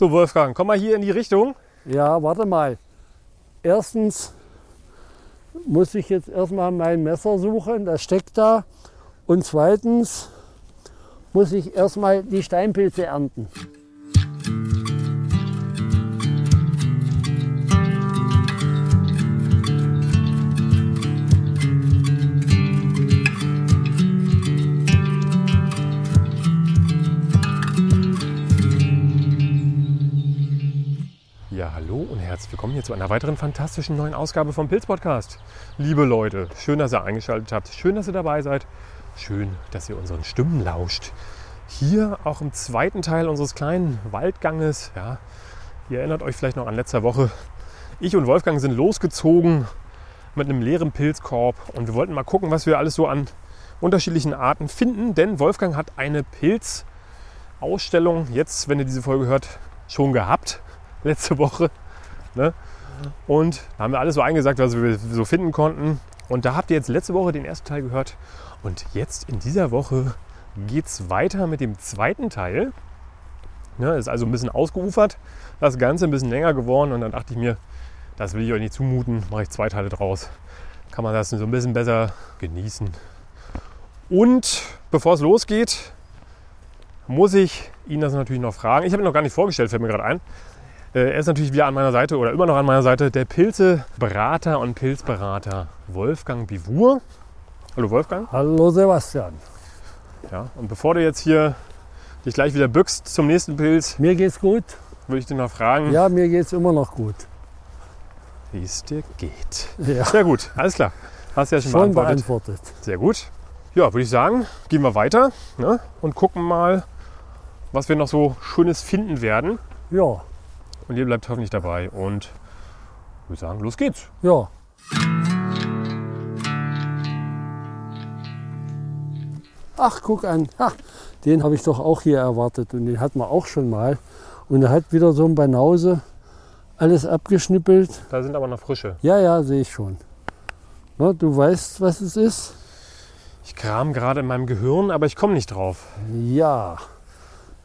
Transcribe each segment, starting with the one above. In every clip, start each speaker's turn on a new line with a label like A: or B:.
A: So, Wolfgang, komm mal hier in die Richtung.
B: Ja, warte mal. Erstens muss ich jetzt erstmal mein Messer suchen, das steckt da. Und zweitens muss ich erstmal die Steinpilze ernten.
A: Hallo und herzlich willkommen hier zu einer weiteren fantastischen neuen Ausgabe vom Pilz Podcast. Liebe Leute, schön, dass ihr eingeschaltet habt. Schön, dass ihr dabei seid. Schön, dass ihr unseren Stimmen lauscht. Hier auch im zweiten Teil unseres kleinen Waldganges. Ja, ihr erinnert euch vielleicht noch an letzter Woche. Ich und Wolfgang sind losgezogen mit einem leeren Pilzkorb und wir wollten mal gucken, was wir alles so an unterschiedlichen Arten finden, denn Wolfgang hat eine Pilzausstellung jetzt, wenn ihr diese Folge hört, schon gehabt letzte Woche. Ne? Und da haben wir alles so eingesagt, was wir so finden konnten. Und da habt ihr jetzt letzte Woche den ersten Teil gehört. Und jetzt in dieser Woche geht es weiter mit dem zweiten Teil. Ne, ist also ein bisschen ausgeufert, das Ganze ein bisschen länger geworden. Und dann dachte ich mir, das will ich euch nicht zumuten, mache ich zwei Teile draus. Kann man das so ein bisschen besser genießen. Und bevor es losgeht, muss ich Ihnen das natürlich noch fragen. Ich habe ihn noch gar nicht vorgestellt, fällt mir gerade ein. Äh, Er ist natürlich wieder an meiner Seite oder immer noch an meiner Seite der Pilzeberater und Pilzberater Wolfgang Bivur. Hallo Wolfgang.
B: Hallo Sebastian.
A: Ja, und bevor du jetzt hier dich gleich wieder bückst zum nächsten Pilz,
B: Mir geht's gut?
A: würde ich dich noch fragen,
B: Ja, mir geht's immer noch gut.
A: wie es dir geht.
B: Ja,
A: Sehr gut, alles klar. Hast du ja schon,
B: schon
A: beantwortet.
B: beantwortet.
A: Sehr gut. Ja, würde ich sagen, gehen wir weiter ne? und gucken mal, was wir noch so Schönes finden werden.
B: Ja,
A: Und ihr bleibt hoffentlich dabei. Und ich würde sagen, los geht's.
B: ja. Ach, guck an. Ha, den habe ich doch auch hier erwartet und den hatten wir auch schon mal. Und er hat wieder so ein Banause alles abgeschnippelt.
A: Da sind aber noch frische.
B: Ja, ja, sehe ich schon. Na, du weißt, was es ist?
A: Ich kram gerade in meinem Gehirn, aber ich komme nicht drauf.
B: Ja,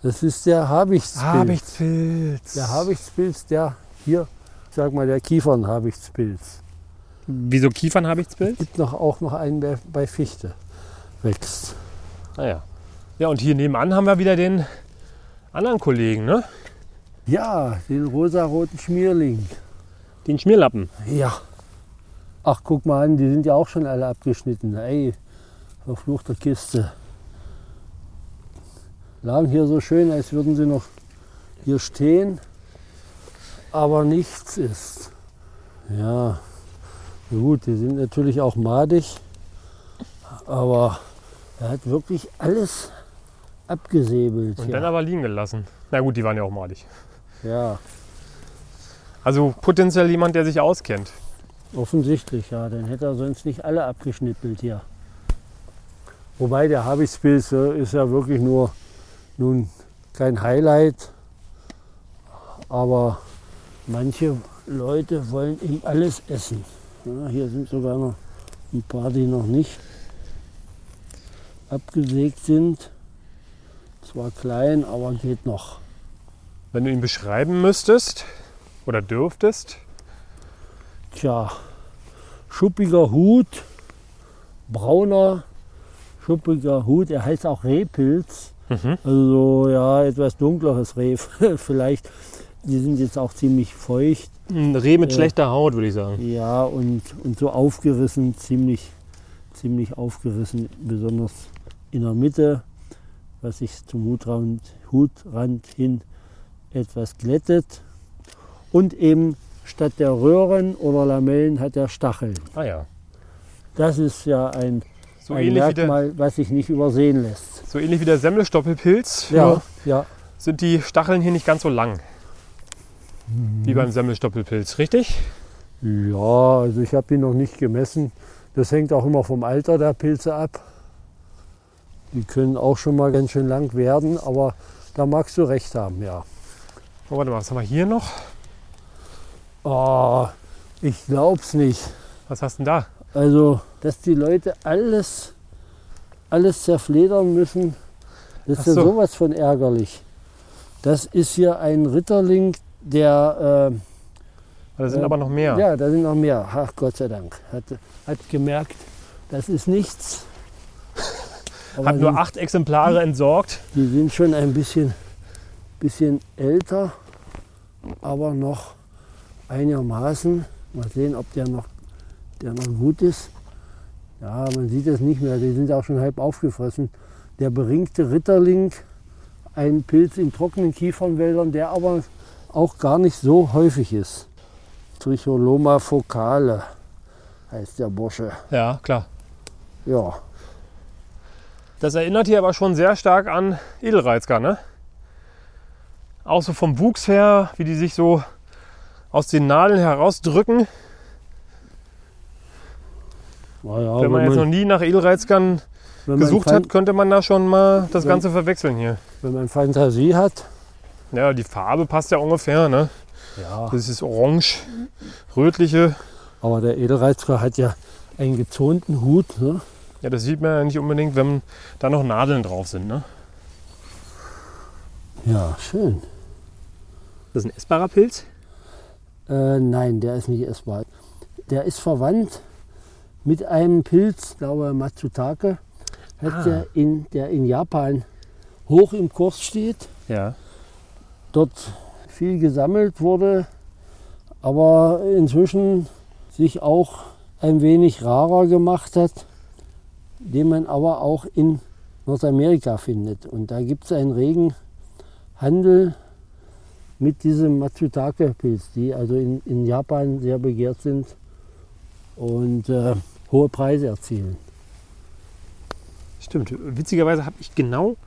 B: das ist der Habichtspilz.
A: Habichtspilz.
B: Der Habichtspilz, der hier, ich sag mal, der Kiefernhabichtspilz.
A: Wieso Kiefernhabichtspilz?
B: Gibt noch auch noch einen, der bei Fichte wächst.
A: Naja. Ja, und hier nebenan haben wir wieder den anderen Kollegen, ne?
B: Ja, den rosaroten Schmierling.
A: Den Schmierlappen.
B: Ja. Ach, guck mal an, die sind ja auch schon alle abgeschnitten. Ey, verfluchte Kiste. Lagen hier so schön, als würden sie noch hier stehen, aber nichts ist. Ja, gut, die sind natürlich auch madig, aber er hat wirklich alles abgesäbelt.
A: Und
B: ja.
A: dann aber liegen gelassen. Na gut, die waren ja auch malig.
B: ja,
A: Also potenziell jemand, der sich auskennt.
B: offensichtlich, ja. Dann hätte er sonst nicht alle abgeschnippelt hier. Wobei der Habichtspilz ist ja wirklich nur nun kein Highlight, aber manche Leute wollen ihm alles essen. Ja, hier sind sogar noch ein paar, die noch nicht abgesägt sind. Zwar klein, aber geht noch.
A: Wenn du ihn beschreiben müsstest oder dürftest,
B: Tja, schuppiger Hut, brauner, schuppiger Hut. Er heißt auch Rehpilz.
A: Mhm.
B: Also ja, etwas dunkleres Reh vielleicht. Die sind jetzt auch ziemlich feucht.
A: ein Reh mit
B: Ja.
A: schlechter Haut, würde ich sagen.
B: Ja, und, und so aufgerissen, ziemlich, ziemlich aufgerissen, besonders in der Mitte, was sich zum Hutrand, Hutrand hin etwas glättet. Und eben statt der Röhren oder Lamellen hat er Stacheln.
A: Ah ja.
B: Das ist ja ein,
A: So,
B: ein
A: ähnlich wie, der,
B: Merkmal, was sich nicht übersehen lässt.
A: so ähnlich wie der Semmelstoppelpilz.
B: Ja, ja,
A: sind die Stacheln hier nicht ganz so lang. Wie beim Semmelstoppelpilz, richtig?
B: ja, also ich habe ihn noch nicht gemessen. Das hängt auch immer vom Alter der Pilze ab. Die können auch schon mal ganz schön lang werden, aber da magst du recht haben, ja.
A: Oh, warte mal, was haben wir hier noch?
B: Oh, ich glaub's nicht.
A: Was hast du denn da?
B: Also, dass die Leute alles, alles zerfledern müssen, das ist
A: Ach
B: ja
A: so.
B: sowas von ärgerlich. Das ist hier ein Ritterling, der. Äh,
A: Da sind
B: äh,
A: aber noch mehr.
B: Ja, da sind noch mehr. Ach, Gott sei Dank. Hat, hat gemerkt, das ist nichts. Aber
A: Hat nur
B: die,
A: acht Exemplare entsorgt.
B: die sind schon ein bisschen, bisschen älter, aber noch einigermaßen. Mal sehen, ob der noch, der noch gut ist. Ja, man sieht es nicht mehr. Die sind auch schon halb aufgefressen. Der beringte Ritterling, ein Pilz in trockenen Kiefernwäldern, der aber auch gar nicht so häufig ist. Tricholoma focale heißt der Bursche.
A: Ja, klar.
B: Ja,
A: Das erinnert hier aber schon sehr stark an Edelreizger, ne? Auch so vom Wuchs her, wie die sich so aus den Nadeln herausdrücken.
B: Na ja,
A: Wenn man jetzt noch nie nach Edelreizgern
B: wenn man
A: gesucht hat, könnte man da schon mal das
B: Wenn-
A: Ganze verwechseln hier.
B: Wenn man Fantasie hat.
A: Ja, die Farbe passt ja ungefähr, ne?
B: Ja.
A: Das ist orange, rötliche.
B: Aber der Edelreizker hat ja einen gezonten Hut. Ne?
A: Ja, das sieht man ja nicht unbedingt, wenn da noch Nadeln drauf sind, ne?
B: Ja, schön.
A: Das ist ein essbarer Pilz?
B: Äh, nein, der ist nicht essbar. Der ist verwandt mit einem Pilz, glaube Matsutake,
A: Ah.
B: der, in, der in Japan hoch im Kurs steht.
A: Ja.
B: Dort viel gesammelt wurde, aber inzwischen sich auch ein wenig rarer gemacht hat, den man aber auch in Nordamerika findet. Und da gibt es einen regen Handel mit diesem Matsutake-Pilz, die also in, in Japan sehr begehrt sind und äh, hohe Preise erzielen.
A: Stimmt. Witzigerweise habe ich genau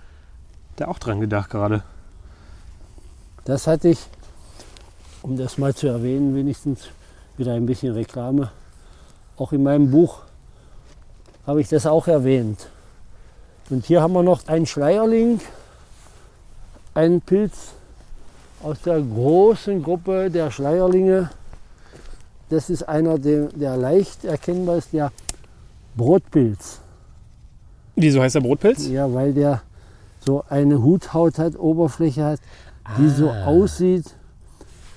A: da auch dran gedacht gerade.
B: Das hatte ich, um das mal zu erwähnen, wenigstens wieder ein bisschen Reklame. Auch in meinem Buch habe ich das auch erwähnt. Und hier haben wir noch einen Schleierling, einen Pilz aus der großen Gruppe der Schleierlinge. Das ist einer, der, der leicht erkennbar ist, der Brotpilz.
A: Wieso heißt der Brotpilz?
B: Ja, weil der so eine Huthaut hat, Oberfläche hat, die so
A: Ah.
B: aussieht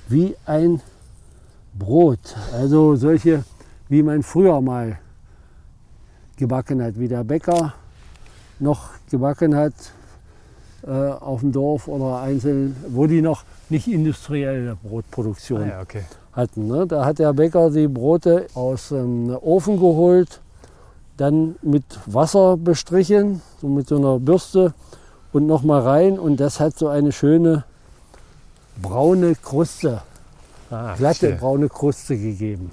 B: wie ein Brot. Also solche, wie man früher mal gebacken hat, wie der Bäcker noch gebacken hat äh, auf dem Dorf oder einzeln, wo die noch nicht industrielle Brotproduktion
A: Ah, ja, okay.
B: Hatten. Ne? Da hat der Bäcker die Brote aus dem Ofen geholt, dann mit Wasser bestrichen, so mit so einer Bürste und nochmal rein und das hat so eine schöne braune Kruste,
A: Ah,
B: glatte
A: verstehe.
B: braune Kruste gegeben.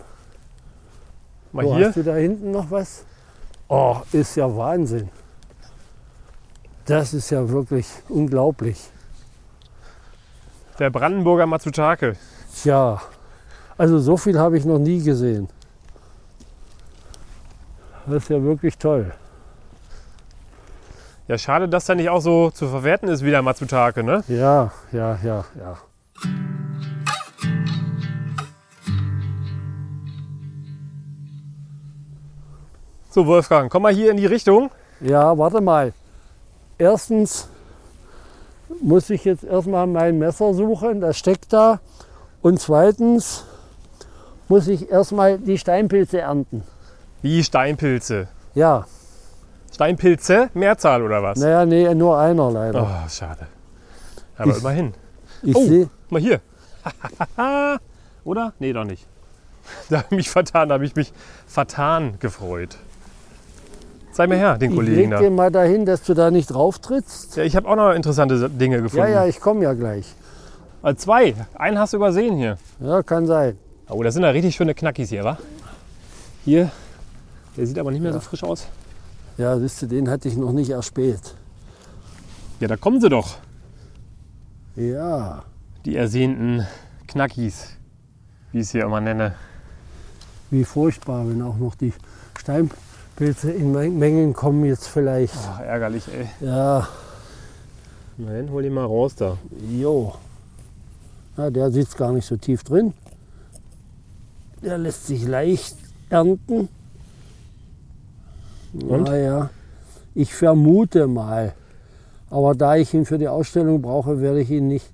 A: Mal
B: So,
A: hier.
B: Hast du da hinten noch was? Oh, ist ja Wahnsinn. Das ist ja wirklich unglaublich.
A: Der Brandenburger Matsutake.
B: Tja, also so viel habe ich noch nie gesehen. Das ist ja wirklich toll.
A: Ja, schade, dass der nicht auch so zu verwerten ist wie der Matsutake, ne?
B: Ja, ja, ja, ja.
A: So, Wolfgang, komm mal hier in die Richtung.
B: Ja, warte mal. Erstens muss ich jetzt erstmal mein Messer suchen, das steckt da. Und zweitens muss ich erstmal die Steinpilze ernten.
A: Wie Steinpilze.
B: Ja,
A: Steinpilze, Mehrzahl oder was?
B: naja, nee, nur einer leider.
A: Oh, schade. Aber
B: Ich-
A: immerhin.
B: Ich
A: oh.
B: sehe,
A: Mal hier. oder? Nee, doch nicht. Da habe ich mich vertan, da habe ich mich vertan gefreut. Zeig mir her, den
B: ich
A: Kollegen
B: leg
A: da.
B: dir mal dahin, dass du da nicht drauf trittst.
A: Ja, ich habe auch noch interessante Dinge
B: Ja,
A: gefunden.
B: ja, ich komme ja gleich.
A: Äh, zwei. Einen hast du übersehen hier.
B: Ja, kann sein.
A: Oh, das sind da richtig schöne Knackis hier, wa? Hier. Der sieht aber nicht mehr so frisch aus.
B: Ja, siehst du, den hatte ich noch nicht erspäht.
A: Ja, da kommen sie doch.
B: Ja,
A: Die ersehnten Knackis, wie ich es hier immer nenne.
B: wie furchtbar, wenn auch noch die Steinpilze in Men- Mengen kommen jetzt vielleicht.
A: Ach, ärgerlich, ey.
B: Ja,
A: Na dann hol die mal raus da.
B: jo. Ja, der sitzt gar nicht so tief drin. Der lässt sich leicht ernten.
A: Und?
B: Naja, ich vermute mal. Aber da ich ihn für die Ausstellung brauche, werde ich ihn nicht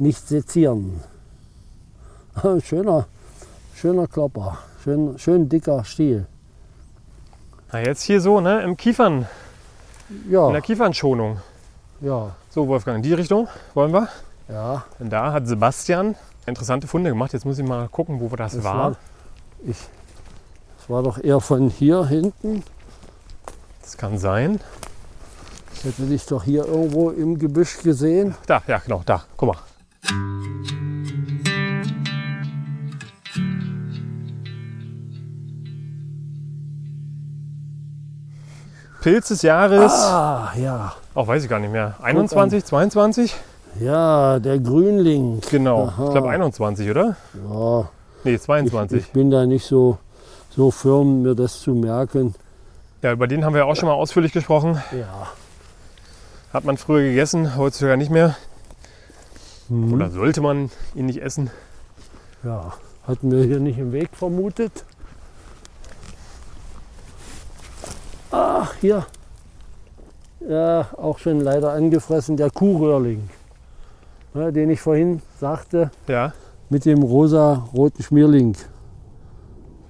B: nicht sezieren. schöner, schöner Klopper, schön, schön dicker Stiel.
A: Na jetzt hier so, ne? Im Kiefern, in
B: Ja,
A: der Kiefernschonung.
B: ja,
A: So, Wolfgang, in die Richtung wollen wir.
B: ja.
A: Denn da hat Sebastian interessante Funde gemacht. Jetzt muss ich mal gucken, wo das,
B: Das
A: war.
B: war, ich, das war doch eher von hier hinten.
A: Das kann sein.
B: Ich hätte dich doch hier irgendwo im Gebüsch gesehen.
A: Da, ja, genau, da. Guck mal. Pilz des Jahres,
B: Ah, ja.
A: auch weiß ich gar nicht mehr. 21, 22?
B: Ja, der Grünling.
A: Genau,
B: Aha.
A: ich glaube 21, oder?
B: Ja,
A: Nee,
B: ich,
A: 22.
B: ich bin da nicht so, so firm, mir das zu merken.
A: Ja, über den haben wir auch schon mal ausführlich gesprochen.
B: Ja.
A: Hat man früher gegessen, heutzutage nicht mehr.
B: Mhm.
A: Oder sollte man ihn nicht essen?
B: ja. Hatten wir hier nicht im Weg vermutet. Ach, hier. Ja, auch schon leider angefressen, der Kuhröhrling. Ja, den ich vorhin sagte,
A: Ja,
B: mit dem rosa-roten Schmierling.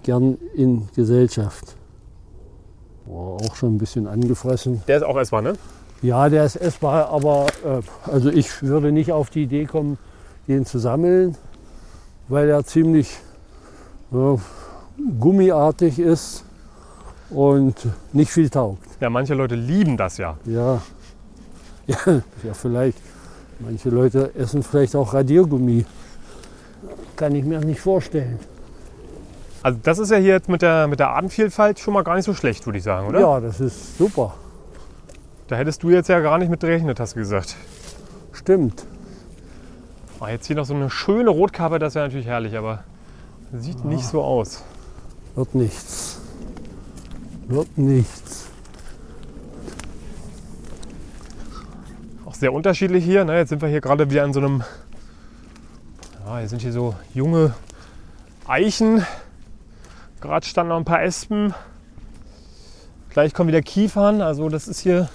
B: Gern in Gesellschaft. War auch schon ein bisschen angefressen.
A: der ist auch essbar, ne?
B: Ja, der ist essbar, aber äh, also ich würde nicht auf die Idee kommen, den zu sammeln, weil er ziemlich ja, gummiartig ist und nicht viel taugt.
A: Ja, manche Leute lieben das ja.
B: Ja, ja, ja vielleicht. Manche Leute essen vielleicht auch Radiergummi. Kann ich mir nicht vorstellen.
A: Also das ist ja hier jetzt mit der, mit der Artenvielfalt schon mal gar nicht so schlecht, würde ich sagen, oder?
B: Ja, das ist super.
A: Da hättest du jetzt ja gar nicht mit gerechnet, hast du gesagt.
B: Stimmt.
A: Ah, jetzt hier noch so eine schöne Rotkappe, das wäre natürlich herrlich, aber sieht nicht so aus.
B: Wird nichts. Wird nichts.
A: Auch sehr unterschiedlich hier. Ne? Jetzt sind wir hier gerade wieder in so einem. Ja, hier sind hier so junge Eichen. Gerade standen noch ein paar Espen. Gleich kommen wieder Kiefern. Also das ist hier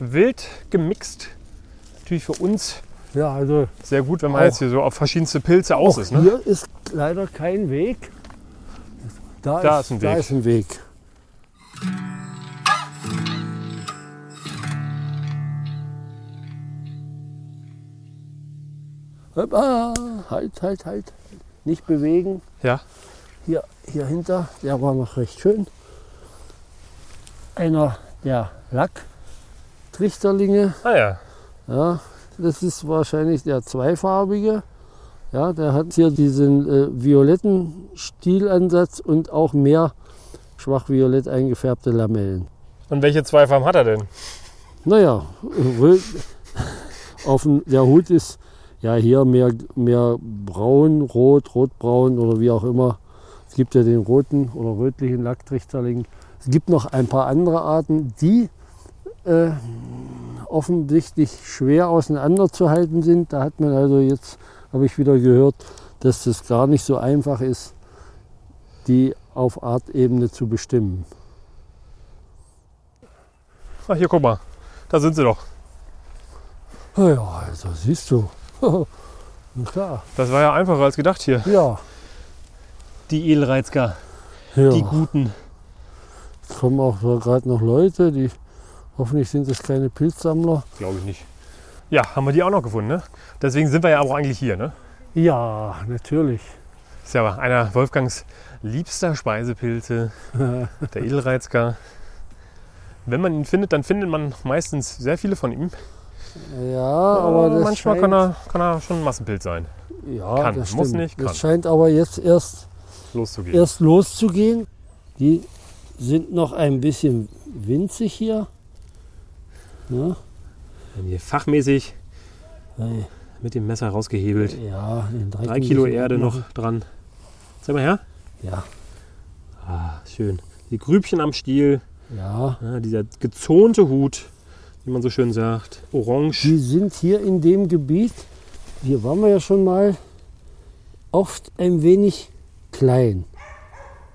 A: wild gemixt. Natürlich für uns
B: Ja, also
A: sehr gut, wenn man
B: Auch-
A: jetzt hier so auf verschiedenste Pilze aus ist. Ne?
B: hier ist leider kein Weg. Da,
A: Da
B: ist,
A: ist ein
B: Da
A: Weg.
B: ist ein Weg. Hoppa, halt, halt, halt. Nicht bewegen.
A: Ja.
B: Hier, hier hinter, der war noch recht schön. Einer der Lacktrichterlinge.
A: Ah ja.
B: Ja, das ist wahrscheinlich der zweifarbige. Ja, der hat hier diesen äh, violetten Stielansatz und auch mehr schwach violett eingefärbte Lamellen.
A: Und welche zwei Farben hat er denn?
B: Naja, auf dem, der Hut ist ja hier mehr, mehr braun, rot, rotbraun oder wie auch immer. Es gibt ja den roten oder rötlichen Lacktrichterling. Es gibt noch ein paar andere Arten, die äh, offensichtlich schwer auseinanderzuhalten sind. Da hat man also jetzt, habe ich wieder gehört, dass das gar nicht so einfach ist, die auf Artebene zu bestimmen.
A: Ach, hier, guck mal. Da sind sie doch.
B: Ah Ja, also siehst du. Na klar.
A: Das war ja einfacher als gedacht hier.
B: Ja,
A: Die Edelreizger,
B: ja.
A: die guten.
B: Es kommen auch gerade noch Leute, die hoffentlich sind es keine Pilzsammler.
A: Glaube ich nicht. Ja, haben wir die auch noch gefunden, ne? Deswegen sind wir ja auch eigentlich hier, ne?
B: Ja, natürlich.
A: Ist ja einer Wolfgangs liebster Speisepilze, der Edelreizger. Wenn man ihn findet, dann findet man meistens sehr viele von ihm.
B: Ja, aber das
A: manchmal
B: scheint,
A: kann er, kann er schon ein Massenpilz sein.
B: ja,
A: kann,
B: das
A: muss
B: stimmt.
A: nicht, kann.
B: Das scheint aber jetzt erst,
A: Loszugehen.
B: erst loszugehen. Die sind noch ein bisschen winzig hier. Ja,
A: Hier fachmäßig
B: hey,
A: mit dem Messer rausgehebelt.
B: ja
A: Drei Kilo Erde noch dran. Zeig mal her.
B: Ja,
A: Ah, schön. Die Grübchen am Stiel.
B: ja.
A: Ja, dieser gezonte Hut, wie man so schön sagt. Orange.
B: Die sind hier in dem Gebiet, hier waren wir ja schon mal, oft ein wenig klein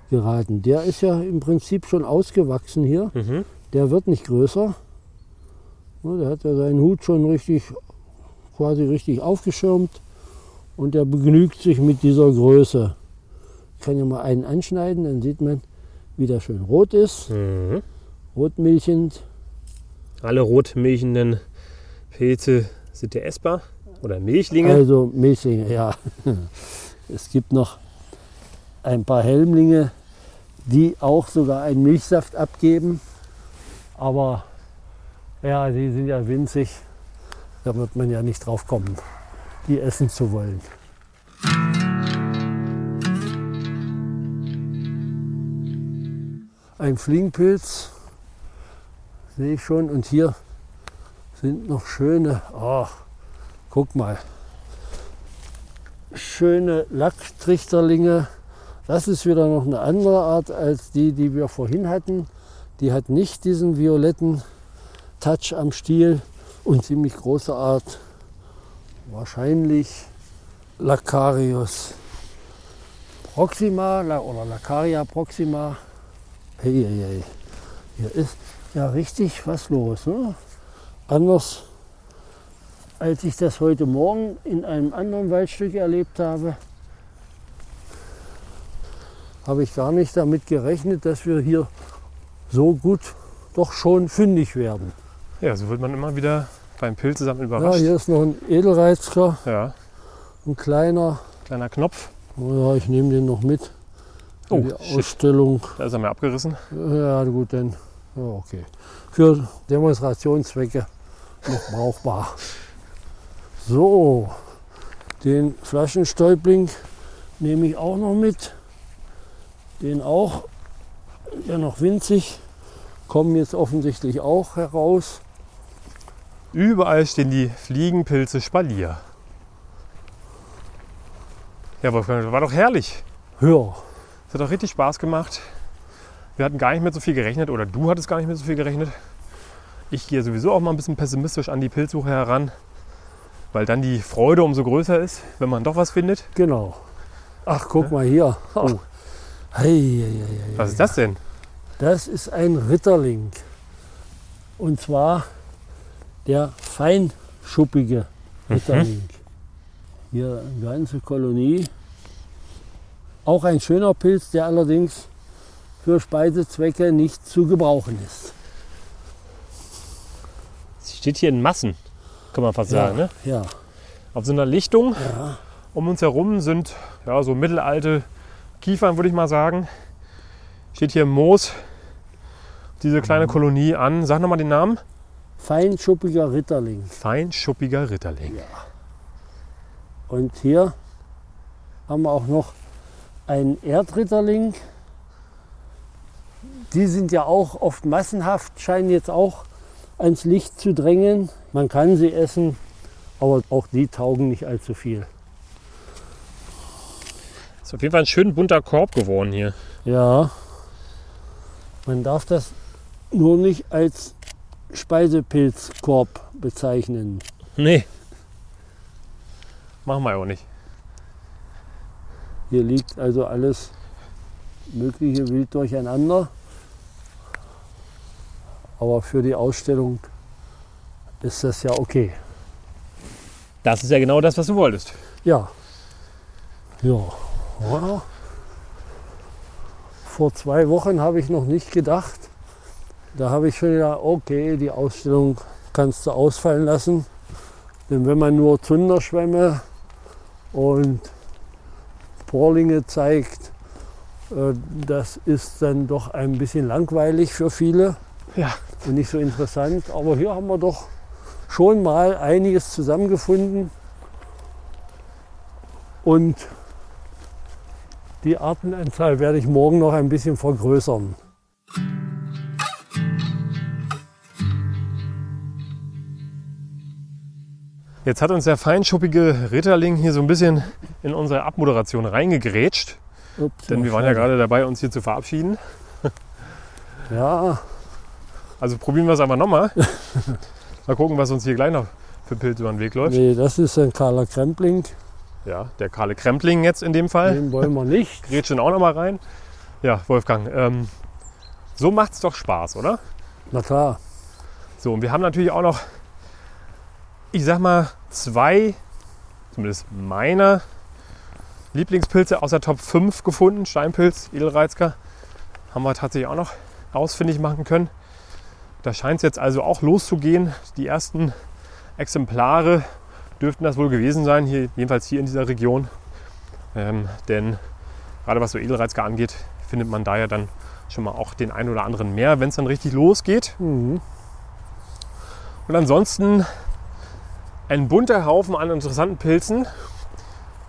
B: geraten. Der ist ja im Prinzip schon ausgewachsen hier.
A: Mhm.
B: Der wird nicht größer. Der hat ja seinen Hut schon richtig quasi richtig aufgeschirmt und der begnügt sich mit dieser Größe. Ich kann ja mal einen anschneiden, dann sieht man, wie der schön rot ist,
A: Mhm.
B: rotmilchend.
A: Alle rotmilchenden Pilze sind ja essbar oder Milchlinge.
B: Also Milchlinge, ja. Es gibt noch ein paar Helmlinge, die auch sogar einen Milchsaft abgeben. Aber ja, die sind ja winzig. Da wird man ja nicht drauf kommen, die essen zu wollen. Ein Fliegenpilz sehe ich schon. Und hier sind noch schöne, oh, guck mal, schöne Lacktrichterlinge. Das ist wieder noch eine andere Art als die, die wir vorhin hatten. Die hat nicht diesen violetten Touch am Stiel und ziemlich große Art. Wahrscheinlich Lacarius proxima oder Lacaria proxima. Hey, hey, hey. Hier ist ja richtig was los. Ne? Anders als ich das heute Morgen in einem anderen Waldstück erlebt habe, habe ich gar nicht damit gerechnet, dass wir hier so gut doch schon fündig werden.
A: Ja, so wird man immer wieder beim Pilzesammeln
B: Ja,
A: überrascht.
B: hier ist noch ein Edelreizker,
A: Ja,
B: ein kleiner.
A: kleiner Knopf.
B: Ja, ich nehme den noch mit
A: Oh,
B: die
A: shit.
B: Ausstellung.
A: Da ist er mir abgerissen.
B: Ja, gut, dann. Ja, okay. Für Demonstrationszwecke noch brauchbar. So, den Flaschenstäubling nehme ich auch noch mit. Den auch, ja noch winzig, kommen jetzt offensichtlich auch heraus.
A: Überall stehen die Fliegenpilze Spalier. Ja, Wolfgang, das war doch herrlich.
B: Ja,
A: Das hat doch richtig Spaß gemacht. Wir hatten gar nicht mit so viel gerechnet oder du hattest gar nicht mit so viel gerechnet. Ich gehe sowieso auch mal ein bisschen pessimistisch an die Pilzsuche heran, weil dann die Freude umso größer ist, wenn man doch was findet.
B: genau. Ach, guck mal hier.
A: Oh.
B: Hei, hei, hei.
A: Was ist das denn?
B: Das ist ein Ritterling. Und zwar der feinschuppige Ritterling. Hier eine ganze Kolonie. Auch ein schöner Pilz, der allerdings für Speisezwecke nicht zu gebrauchen ist.
A: Es steht hier in Massen, kann man fast sagen. Ne?
B: ja,
A: Auf so einer Lichtung
B: ja.
A: um uns herum sind ja, so mittelalte Kiefern, würde ich mal sagen. Steht hier im Moos diese kleine Kolonie an. Sag nochmal den Namen.
B: Feinschuppiger Ritterling.
A: Feinschuppiger Ritterling.
B: Und hier haben wir auch noch einen Erdritterling. Die sind ja auch oft massenhaft, scheinen jetzt auch ans Licht zu drängen. Man kann sie essen, aber auch die taugen nicht allzu viel.
A: Ist auf jeden Fall ein schön bunter Korb geworden hier.
B: Ja, man darf das nur nicht als Speisepilzkorb bezeichnen.
A: Nee. Machen wir auch nicht.
B: Hier liegt also alles mögliche wild durcheinander. Aber für die Ausstellung ist das ja okay.
A: Das ist ja genau das, was du wolltest.
B: Ja. Ja. ja. Vor zwei Wochen habe ich noch nicht gedacht. Da habe ich schon gedacht, okay, die Ausstellung kannst du ausfallen lassen. Denn wenn man nur Zunderschwämme und Porlinge zeigt, äh, das ist dann doch ein bisschen langweilig für viele
A: Ja.
B: und nicht so interessant. Aber hier haben wir doch schon mal einiges zusammengefunden. Und die Artenanzahl werde ich morgen noch ein bisschen vergrößern.
A: Jetzt hat uns der feinschuppige Ritterling hier so ein bisschen in unsere Abmoderation reingegrätscht.
B: Ups,
A: Denn wir waren ja gerade dabei, uns hier zu verabschieden.
B: Ja,
A: Also probieren wir es einfach nochmal. Mal gucken, was uns hier gleich noch für Pilze über den Weg läuft.
B: nee, das ist ein kahler Krempling.
A: Ja, der Kahle Krempling jetzt in dem Fall.
B: Den wollen wir nicht.
A: Grätschen auch nochmal rein. Ja, Wolfgang, ähm, so macht's doch Spaß, oder?
B: Na klar,
A: So, und wir haben natürlich auch noch ich sag mal, zwei, zumindest meiner Lieblingspilze aus der Top 5 gefunden. Steinpilz, Edelreizker haben wir tatsächlich auch noch ausfindig machen können. Da scheint es jetzt also auch loszugehen. Die ersten Exemplare dürften das wohl gewesen sein, hier, jedenfalls hier in dieser Region. Ähm, denn gerade was so Edelreizker angeht, findet man da ja dann schon mal auch den einen oder anderen mehr, wenn es dann richtig losgeht.
B: Mhm.
A: Und ansonsten ein bunter Haufen an interessanten Pilzen.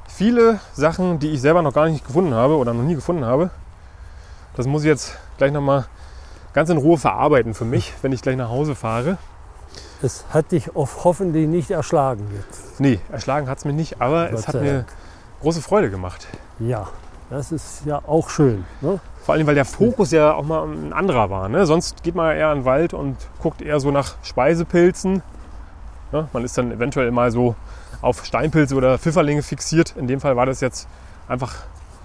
A: Viele Sachen, die ich selber noch gar nicht gefunden habe oder noch nie gefunden habe. Das muss ich jetzt gleich nochmal ganz in Ruhe verarbeiten für mich, wenn ich gleich nach Hause fahre.
B: Es hat dich hoffentlich nicht erschlagen jetzt.
A: Nee, erschlagen hat es mich nicht, aber
B: Gott
A: es hat mir große Freude gemacht.
B: Ja, das ist ja auch schön. Ne?
A: Vor allem, weil der Fokus ja auch mal ein anderer war. Ne? Sonst geht man ja eher in den Wald und guckt eher so nach Speisepilzen. Ne? Man ist dann eventuell mal so auf Steinpilze oder Pfifferlinge fixiert. In dem Fall war das jetzt einfach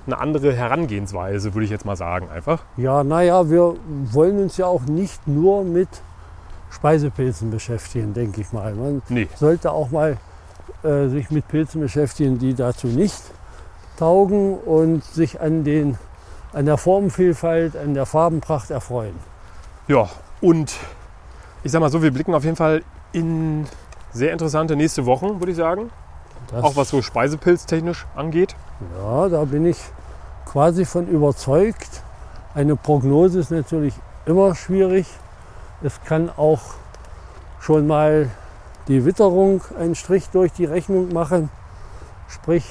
A: eine andere Herangehensweise, würde ich jetzt mal sagen. Einfach.
B: Ja, naja, wir wollen uns ja auch nicht nur mit Speisepilzen beschäftigen, denke ich mal. Man
A: Nee,
B: sollte auch mal äh, sich mit Pilzen beschäftigen, die dazu nicht taugen und sich an, den, an der Formenvielfalt, an der Farbenpracht erfreuen.
A: ja. Und ich sag mal so, wir blicken auf jeden Fall in sehr interessante nächste Wochen, würde ich sagen.
B: Das,
A: Auch was so Speisepilztechnisch angeht.
B: Ja, da bin ich quasi von überzeugt. Eine Prognose ist natürlich immer schwierig. Es kann auch schon mal die Witterung einen Strich durch die Rechnung machen. Sprich,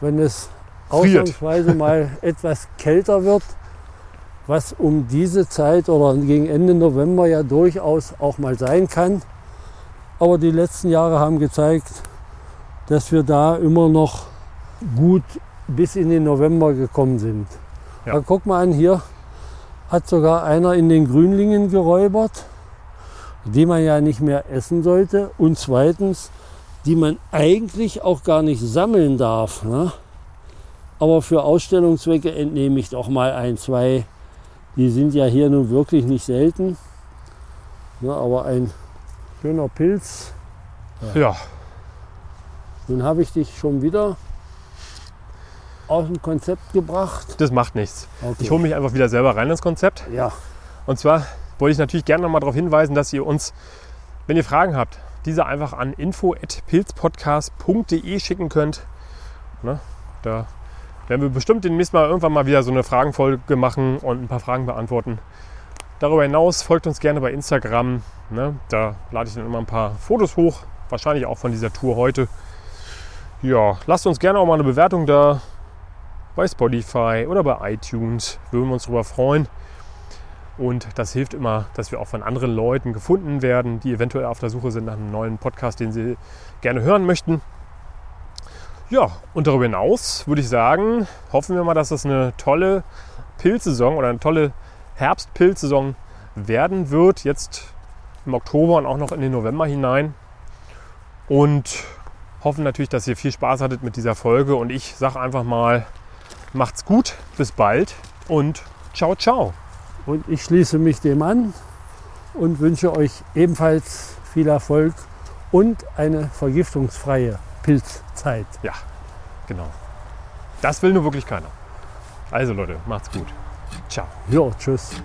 B: wenn es
A: Friert.
B: ausnahmsweise mal etwas kälter wird, was um diese Zeit oder gegen Ende November ja durchaus auch mal sein kann. Aber die letzten Jahre haben gezeigt, dass wir da immer noch gut bis in den November gekommen sind.
A: Ja.
B: Aber guck mal an, hier hat sogar einer in den Grünlingen geräubert, die man ja nicht mehr essen sollte. Und zweitens, die man eigentlich auch gar nicht sammeln darf. Ne? Aber für Ausstellungszwecke entnehme ich doch mal ein, zwei. Die sind ja hier nun wirklich nicht selten. Ne, aber ein schöner Pilz.
A: Ja,
B: Nun habe ich dich schon wieder aus dem Konzept gebracht.
A: das macht nichts.
B: Okay.
A: Ich hole mich einfach wieder selber rein ins Konzept.
B: Ja,
A: Und zwar wollte ich natürlich gerne noch mal darauf hinweisen, dass ihr uns, wenn ihr Fragen habt, diese einfach an info.pilzpodcast.de schicken könnt. Ne? Da werden wir bestimmt demnächst mal irgendwann mal wieder so eine Fragenfolge machen und ein paar Fragen beantworten. Darüber hinaus folgt uns gerne bei Instagram. Ne? Da lade ich dann immer ein paar Fotos hoch, wahrscheinlich auch von dieser Tour heute. Ja, lasst uns gerne auch mal eine Bewertung da bei Spotify oder bei iTunes. Würden wir uns darüber freuen. Und das hilft immer, dass wir auch von anderen Leuten gefunden werden, die eventuell auf der Suche sind nach einem neuen Podcast, den sie gerne hören möchten. Ja, und darüber hinaus würde ich sagen, hoffen wir mal, dass das eine tolle Pilzsaison oder eine tolle Herbstpilzsaison werden wird. Jetzt im Oktober und auch noch in den November hinein. Und hoffen natürlich, dass ihr viel Spaß hattet mit dieser Folge. Und ich sage einfach mal, macht's gut, bis bald und ciao, ciao.
B: und ich schließe mich dem an und wünsche euch ebenfalls viel Erfolg und eine vergiftungsfreie Pilzzeit.
A: Ja, genau. Das will nur wirklich keiner. Also Leute, macht's gut. Ciao.
B: Jo, tschüss.